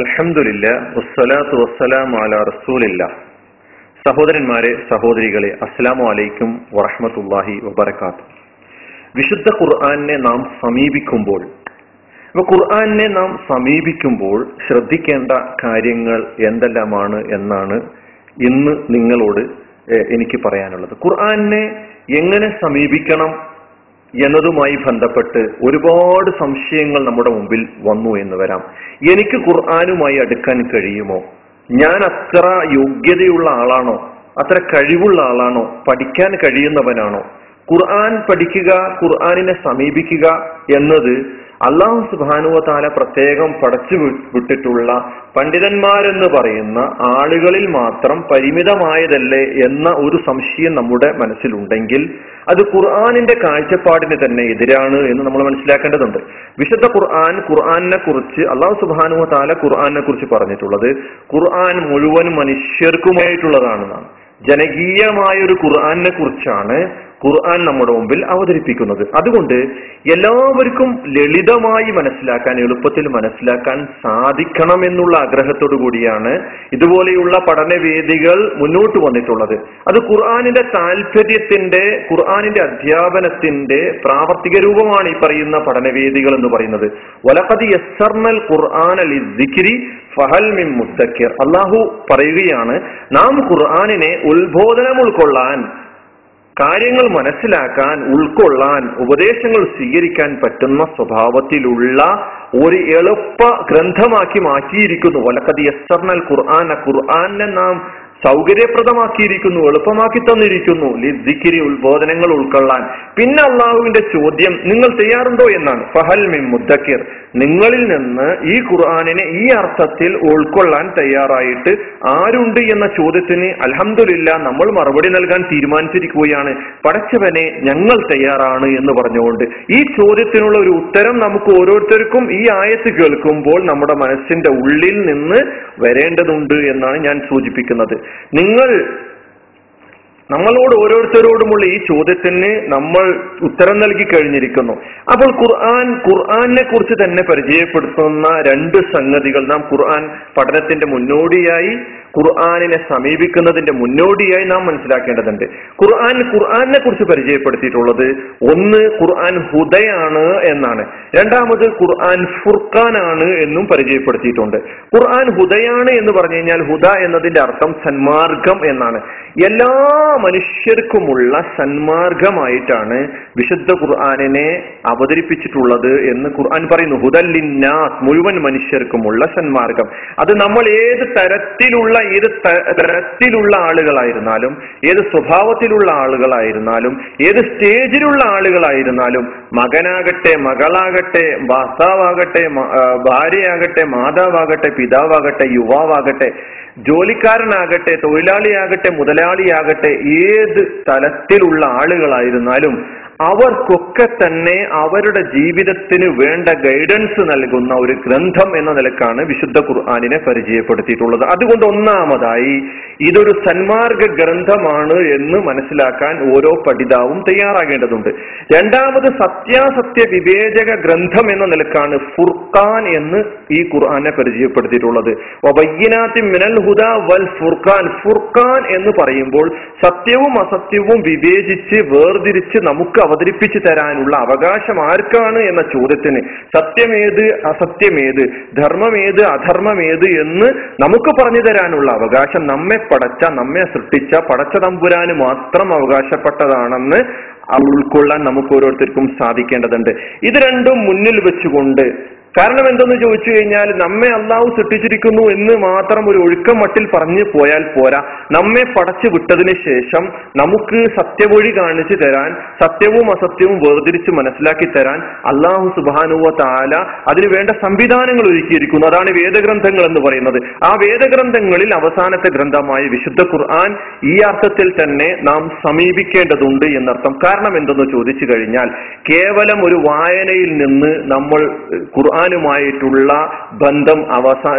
അൽഹംദുലില്ല വസ്സലാത്തു വസ്സലാമു അല റസൂലില്ല. സഹോദരന്മാരെ സഹോദരികളെ അസ്സലാമു അലൈക്കും വറഹ്മത്തുള്ളാഹി വബറകാത്ത് വിശുദ്ധ ഖുർആനെ നാം സമീപിക്കുമ്പോൾ അപ്പൊ ഖുർആനെ നാം സമീപിക്കുമ്പോൾ ശ്രദ്ധിക്കേണ്ട കാര്യങ്ങൾ എന്തെല്ലാമാണ് എന്നാണ് ഇന്ന് നിങ്ങളോട് എനിക്ക് പറയാനുള്ളത്. ഖുർആനെ എങ്ങനെ സമീപിക്കണം എന്നതുമായി ബന്ധപ്പെട്ട് ഒരുപാട് സംശയങ്ങൾ നമ്മുടെ മുമ്പിൽ വന്നു എന്ന് വരാം. എനിക്ക് ഖുർആാനുമായി അടുക്കാൻ കഴിയുമോ? ഞാൻ അത്ര യോഗ്യതയുള്ള ആളാണോ? അത്ര കഴിവുള്ള ആളാണോ? പഠിക്കാൻ കഴിയുന്നവനാണോ? ഖുർആൻ പഠിക്കുക ഖുർആാനിനെ സമീപിക്കുക എന്നത് അള്ളാഹു സുബാനുവ പ്രത്യേകം പടച്ചു വിട്ടിട്ടുള്ള പണ്ഡിതന്മാരെന്ന് പറയുന്ന ആളുകളിൽ മാത്രം പരിമിതമായതല്ലേ എന്ന ഒരു സംശയം നമ്മുടെ മനസ്സിലുണ്ടെങ്കിൽ അത് ഖുർആാനിന്റെ കാഴ്ചപ്പാടിന് തന്നെ എതിരാണ് എന്ന് നമ്മൾ മനസ്സിലാക്കേണ്ടതുണ്ട്. വിശുദ്ധ ഖുർആൻ ഖുർആാനിനെ കുറിച്ച് അള്ളാഹു സുബാനുവ താല ഖുർആാനിനെ കുറിച്ച് പറഞ്ഞിട്ടുള്ളത് ഖുർആൻ മുഴുവൻ മനുഷ്യർക്കുമായിട്ടുള്ളതാണെന്നാണ് ജനകീയമായ ഒരു ഖുർആാനിനെ കുറിച്ചാണ് ഖുർആൻ നമ്മുടെ മുമ്പിൽ അവതരിപ്പിക്കുന്നത്. അതുകൊണ്ട് എല്ലാവർക്കും ലളിതമായി മനസ്സിലാക്കാൻ എളുപ്പത്തിൽ മനസ്സിലാക്കാൻ സാധിക്കണം എന്നുള്ള ആഗ്രഹത്തോടു കൂടിയാണ് ഇതുപോലെയുള്ള പഠനവേദികൾ മുന്നോട്ട് വന്നിട്ടുള്ളത്. അത് ഖുർആാനിന്റെ താല്പര്യത്തിന്റെ ഖുർആാനിന്റെ അധ്യാപനത്തിന്റെ പ്രാവർത്തിക രൂപമാണ് ഈ പറയുന്ന പഠനവേദികൾ എന്ന് പറയുന്നത്. വലഖദി യസ്സർനൽ ഖുർആൻ അലി ഫഹൽ മിൻ മുദ്ദക്കിർ അള്ളാഹു പറയുകയാണ് നാം ഖുർആാനിനെ ഉത്ബോധനം ഉൾക്കൊള്ളാൻ കാര്യങ്ങൾ മനസ്സിലാക്കാൻ ഉൾക്കൊള്ളാൻ ഉപദേശങ്ങൾ സ്വീകരിക്കാൻ പറ്റുന്ന സ്വഭാവത്തിലുള്ള ഒരു എളുപ്പ ഗ്രന്ഥമാക്കി മാറ്റിയിരിക്കുന്നു. വലക്കത് യസ്സർനൽ ഖുർആൻ ഖുർആാനെ നാം സൗകര്യപ്രദമാക്കിയിരിക്കുന്നു എളുപ്പമാക്കി തന്നിരിക്കുന്നു. ലിദ്ദിക്കിരി ഉത്ബോധനങ്ങൾ ഉൾക്കൊള്ളാൻ. പിന്നെ അള്ളാഹുവിന്റെ ചോദ്യം നിങ്ങൾ തയ്യാറുണ്ടോ എന്നാണ്. ഫഹൽ മിം മുദ്ദക്കിർ. നിങ്ങളിൽ നിന്ന് ഈ ഖുർആാനിനെ ഈ അർത്ഥത്തിൽ ഉൾക്കൊള്ളാൻ തയ്യാറായിട്ട് ആരുണ്ട് എന്ന ചോദ്യത്തിന് അലഹമില്ല നമ്മൾ മറുപടി നൽകാൻ തീരുമാനിച്ചിരിക്കുകയാണ്. പടച്ചവനെ ഞങ്ങൾ തയ്യാറാണ് എന്ന് പറഞ്ഞുകൊണ്ട് ഈ ചോദ്യത്തിനുള്ള ഒരു ഉത്തരം നമുക്ക് ഓരോരുത്തർക്കും ഈ ആയത്ത് കേൾക്കുമ്പോൾ നമ്മുടെ മനസ്സിന്റെ ഉള്ളിൽ നിന്ന് വരേണ്ടതുണ്ട് എന്നാണ് ഞാൻ സൂചിപ്പിക്കുന്നത്. നിങ്ങൾ നമ്മളോട് ഓരോരുത്തരോടുമുള്ള ഈ ചോദ്യത്തിന് നമ്മൾ ഉത്തരം നൽകി കഴിഞ്ഞിരിക്കുന്നു. അപ്പോൾ ഖുർആൻ ഖുർആനെ കുറിച്ച് തന്നെ പരിചയപ്പെടുത്തുന്ന രണ്ട് സംഗതികൾ നാം ഖുർആൻ പഠനത്തിന്റെ മുന്നോടിയായി ഖുർആനിനെ സമീപിക്കുന്നതിന്റെ മുന്നോടിയായി നാം മനസ്സിലാക്കേണ്ടതുണ്ട്. ഖുർആൻ ഖുർആാനെ കുറിച്ച് പരിചയപ്പെടുത്തിയിട്ടുള്ളത് ഒന്ന് ഖുർആൻ ഹുദയാണ് എന്നാണ്. രണ്ടാമത് ഖുർആൻ ഫുർഖാനാണ് എന്നും പരിചയപ്പെടുത്തിയിട്ടുണ്ട്. ഖുർആൻ ഹുദയാണ് എന്ന് പറഞ്ഞു കഴിഞ്ഞാൽ ഹുദ എന്നതിന്റെ അർത്ഥം സന്മാർഗം എന്നാണ്. എല്ലാ മനുഷ്യർക്കുമുള്ള സന്മാർഗമായിട്ടാണ് വിശുദ്ധ ഖുർആാനിനെ അവതരിപ്പിച്ചിട്ടുള്ളത് എന്ന് ഖുർആൻ പറയുന്നു. ഹുദല്ലിന്നാസ് മുഴുവൻ മനുഷ്യർക്കുമുള്ള സന്മാർഗം. അത് നമ്മൾ ഏത് തരത്തിലുള്ള ഏത് തരത്തിലുള്ള ആളുകളായിരുന്നാലും ഏത് സ്വഭാവത്തിലുള്ള ആളുകളായിരുന്നാലും ഏത് സ്റ്റേജിലുള്ള ആളുകളായിരുന്നാലും മകനാകട്ടെ മകളാകട്ടെ ഭർത്താവാകട്ടെ ഭാര്യയാകട്ടെ മാതാവാകട്ടെ പിതാവാകട്ടെ യുവാവാകട്ടെ ജോലിക്കാരനാകട്ടെ തൊഴിലാളിയാകട്ടെ മുതലാളിയാകട്ടെ ഏത് തലത്തിലുള്ള ആളുകളായിരുന്നാലും അവർക്കൊക്കെ തന്നെ അവരുടെ ജീവിതത്തിന് വേണ്ട ഗൈഡൻസ് നൽകുന്ന ഒരു ഗ്രന്ഥം എന്ന നിലക്കാണ് വിശുദ്ധ ഖുർആാനിനെ പരിചയപ്പെടുത്തിയിട്ടുള്ളത്. അതുകൊണ്ട് ഒന്നാമതായി ഇതൊരു സന്മാർഗ ഗ്രന്ഥമാണ് എന്ന് മനസ്സിലാക്കാൻ ഓരോ പഠിതാവും തയ്യാറാകേണ്ടതുണ്ട്. രണ്ടാമത് സത്യാസത്യ വിവേചക ഗ്രന്ഥം എന്ന നിലക്കാണ് ഫുർഖാൻ എന്ന് ഈ ഖുർആാനെ പരിചയപ്പെടുത്തിയിട്ടുള്ളത്. മിനൽ ഹുദ വൽ ഫുർഖാൻ. ഫുർഖാൻ എന്ന് പറയുമ്പോൾ സത്യവും അസത്യവും വിവേചിച്ച് വേർതിരിച്ച് നമുക്ക് അവതരിപ്പിച്ചു തരാനുള്ള അവകാശം ആർക്കാണ് എന്ന ചോദ്യത്തിന് സത്യമേത് അസത്യമേത് ധർമ്മമേത് അധർമ്മമേത് എന്ന് നമുക്ക് പറഞ്ഞു തരാനുള്ള അവകാശം നമ്മെ പടച്ച നമ്മെ സൃഷ്ടിച്ച പടച്ച തമ്പുരാന് മാത്രം അവകാശപ്പെട്ടതാണെന്ന് ഉൾക്കൊള്ളാൻ നമുക്ക് ഓരോരുത്തർക്കും സാധിക്കേണ്ടതുണ്ട്. ഇത് രണ്ടും മുന്നിൽ വെച്ചുകൊണ്ട് കാരണം എന്തെന്ന് ചോദിച്ചു കഴിഞ്ഞാൽ നമ്മെ അള്ളാഹു സൃഷ്ടിച്ചിരിക്കുന്നു എന്ന് മാത്രം ഒരു ഒഴുക്കം മട്ടിൽ പറഞ്ഞു പോയാൽ പോരാ. നമ്മെ പടച്ചു വിട്ടതിന് ശേഷം നമുക്ക് സത്യവഴി കാണിച്ചു തരാൻ സത്യവും അസത്യവും വേർതിരിച്ച് മനസ്സിലാക്കി തരാൻ അള്ളാഹു സുബാനുവ താല അതിന് വേണ്ട സംവിധാനങ്ങൾ ഒരുക്കിയിരിക്കുന്നു. അതാണ് വേദഗ്രന്ഥങ്ങൾ എന്ന് പറയുന്നത്. ആ വേദഗ്രന്ഥങ്ങളിൽ അവസാനത്തെ ഗ്രന്ഥമായ വിശുദ്ധ ഖുർആൻ ഈ അർത്ഥത്തിൽ തന്നെ നാം സമീപിക്കേണ്ടതുണ്ട് എന്നർത്ഥം. കാരണം എന്തെന്ന് ചോദിച്ചു കഴിഞ്ഞാൽ കേവലം ഒരു വായനയിൽ നിന്ന് നമ്മൾ ഖുർആൻ ഖുർആാനുമായിട്ടുള്ള ബന്ധം അവസാ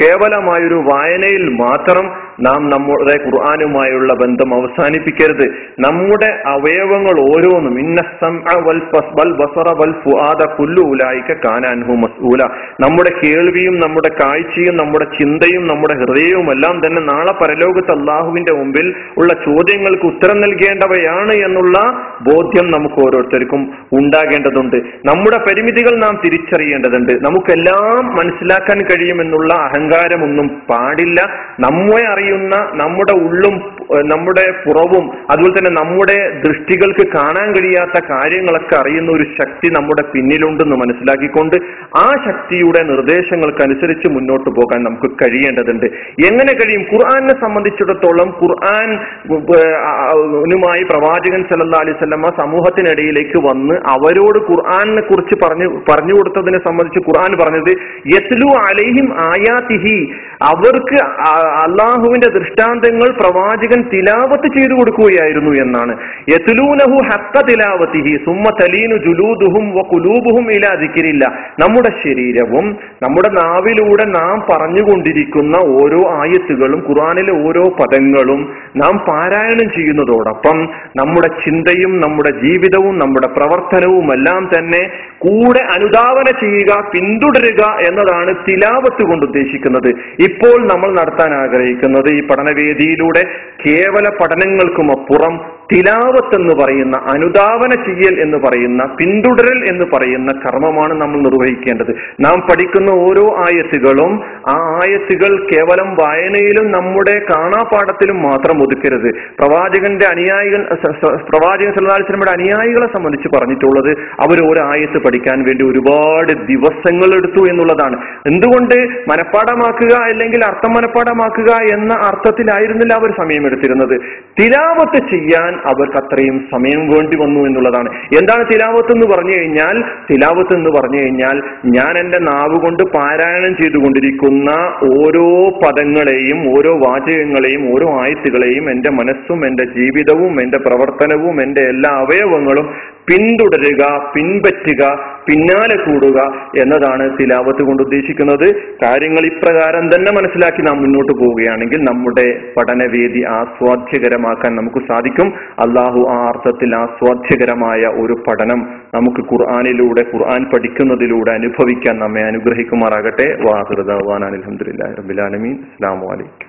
കേവലമായൊരു വായനയിൽ മാത്രം നാം നമ്മുടെ ഖുർആാനുമായുള്ള ബന്ധം അവസാനിപ്പിക്കരുത്. നമ്മുടെ അവയവങ്ങൾ ഓരോന്നും മസ്ഊല. നമ്മുടെ കേൾവിയും നമ്മുടെ കാഴ്ചയും നമ്മുടെ ചിന്തയും നമ്മുടെ ഹൃദയവും എല്ലാം തന്നെ നാളെ പരലോകത്ത് അള്ളാഹുവിന്റെ മുമ്പിൽ ഉള്ള ചോദ്യങ്ങൾക്ക് ഉത്തരം നൽകേണ്ടവയാണ് എന്നുള്ള ബോധ്യം നമുക്ക് ഓരോരുത്തർക്കും ഉണ്ടാകേണ്ടതുണ്ട്. നമ്മുടെ പരിമിതികൾ നാം തിരിച്ചറിയേണ്ടതുണ്ട്. നമുക്കെല്ലാം മനസ്സിലാക്കാൻ കഴിയുമെന്നുള്ള അഹങ്കാരമൊന്നും പാടില്ല. നമ്മെ അറിയുന്ന നമ്മുടെ ഉള്ളും നമ്മുടെ പുറവും അതുപോലെ തന്നെ നമ്മുടെ ദൃഷ്ടികൾക്ക് കാണാൻ കഴിയാത്ത കാര്യങ്ങളൊക്കെ അറിയുന്ന ഒരു ശക്തി നമ്മുടെ പിന്നിലുണ്ടെന്ന് മനസ്സിലാക്കിക്കൊണ്ട് ആ ശക്തിയുടെ നിർദ്ദേശങ്ങൾക്കനുസരിച്ച് മുന്നോട്ട് പോകാൻ നമുക്ക് കഴിയേണ്ടതുണ്ട്. എങ്ങനെ കഴിയും? ഖുർആനെ സംബന്ധിച്ചിടത്തോളം ഖുർആൻ നുമായി പ്രവാചകൻ സല്ലാ അലൈഹി സ്വലമ സമൂഹത്തിനിടയിലേക്ക് വന്ന് അവരോട് ഖുർആനെ കുറിച്ച് പറഞ്ഞു പറഞ്ഞു കൊടുത്തതിനെ സംബന്ധിച്ച് ഖുർആൻ പറഞ്ഞത് യത്ലു അലൈഹിം ആയാതിഹി അവർക്ക് അള്ളാഹുവിന്റെ ദൃഷ്ടാന്തങ്ങൾ പ്രവാചകൻ തിലാവത്ത് ചെയ്തു കൊടുക്കുകയായിരുന്നു എന്നാണ്. യത്ലൂനഹു ഹക്ക തിലാവത്തിഹി സുമ്മ തലീനു ജുലൂദുഹും കുലൂബുഹും ഇലാ ദിക്രില്ല. നമ്മുടെ ശരീരവും നമ്മുടെ നാവിലൂടെ നാം പറഞ്ഞുകൊണ്ടിരിക്കുന്ന ഓരോ ആയത്തുകളും ഖുറാനിലെ ഓരോ പദങ്ങളും നാം പാരായണം ചെയ്യുന്നതോടൊപ്പം നമ്മുടെ ചിന്തയും നമ്മുടെ ജീവിതവും നമ്മുടെ പ്രവർത്തനവും എല്ലാം തന്നെ കൂടെ അനുധാവന ചെയ്യുക പിന്തുടരുക എന്നതാണ് തിലാവത്ത് കൊണ്ട് ഉദ്ദേശിക്കുന്നത്. ഇപ്പോൾ നമ്മൾ നടത്താൻ ആഗ്രഹിക്കുന്നത് ഈ പഠനവേദിയിലൂടെ കേവല പഠനങ്ങൾക്കും അപ്പുറം തിലാവത്ത് എന്ന് പറയുന്ന അനുധാവന ചെയ്യൽ എന്ന് പറയുന്ന പിന്തുടരൽ എന്ന് പറയുന്ന കർമ്മമാണ് നമ്മൾ നിർവഹിക്കേണ്ടത്. നാം പഠിക്കുന്ന ഓരോ ആയത്തുകളും ആ ആയത്തുകൾ കേവലം വായനയിലും നമ്മുടെ കാണാപാഠത്തിലും മാത്രം ഒതുക്കരുത്. പ്രവാചകന്റെ അനുയായികൾ പ്രവാചകൻ സല്ലാസ്ലമയുടെ അനുയായികളെ സംബന്ധിച്ച് പറഞ്ഞിട്ടുള്ളത് അവർ ഒരു ആയത്ത് പഠിക്കാൻ വേണ്ടി ഒരുപാട് ദിവസങ്ങൾ എടുത്തു എന്നുള്ളതാണ്. എന്തുകൊണ്ട് മനഃപ്പാടമാക്കുക അല്ലെങ്കിൽ അർത്ഥം മനഃപ്പാടമാക്കുക എന്ന അർത്ഥത്തിലായിരുന്നില്ല അവർ സമയമെടുത്തിരുന്നത് തിലാവത്ത് ചെയ്യാൻ അവർക്ക് അത്രയും സമയം വേണ്ടി വന്നു എന്നുള്ളതാണ്. എന്താണ് തിലാവത്ത് എന്ന് പറഞ്ഞു കഴിഞ്ഞാൽ തിലാവത്ത് എന്ന് പറഞ്ഞു കഴിഞ്ഞാൽ ഞാൻ എന്റെ നാവ് കൊണ്ട് പാരായണം ചെയ്തുകൊണ്ടിരിക്കുന്ന ഓരോ പദങ്ങളെയും ഓരോ വാചകങ്ങളെയും ഓരോ ആയത്തുകളെയും എന്റെ മനസ്സും എന്റെ ജീവിതവും എന്റെ പ്രവർത്തനവും എന്റെ എല്ലാ അവയവങ്ങളും പിന്തുടരുക പിൻപറ്റുക പിന്നാലെ കൂടുക എന്നതാണ് തിലാവത്ത് കൊണ്ട് ഉദ്ദേശിക്കുന്നത്. കാര്യങ്ങൾ ഇപ്രകാരം തന്നെ മനസ്സിലാക്കി നാം മുന്നോട്ട് പോവുകയാണെങ്കിൽ നമ്മുടെ പഠനവേദി ആസ്വാദ്യകരമാക്കാൻ നമുക്ക് സാധിക്കും. അള്ളാഹു ആ അർത്ഥത്തിൽ ആസ്വാദ്യകരമായ ഒരു പഠനം നമുക്ക് ഖുർആാനിലൂടെ ഖുർആൻ പഠിക്കുന്നതിലൂടെ അനുഭവിക്കാൻ നമ്മെ അനുഗ്രഹിക്കുമാറാകട്ടെ. വാഹൃദാൻ അലഹമുല്ലാ റബിലാലമീൻ അസ്സാം വലൈക്കും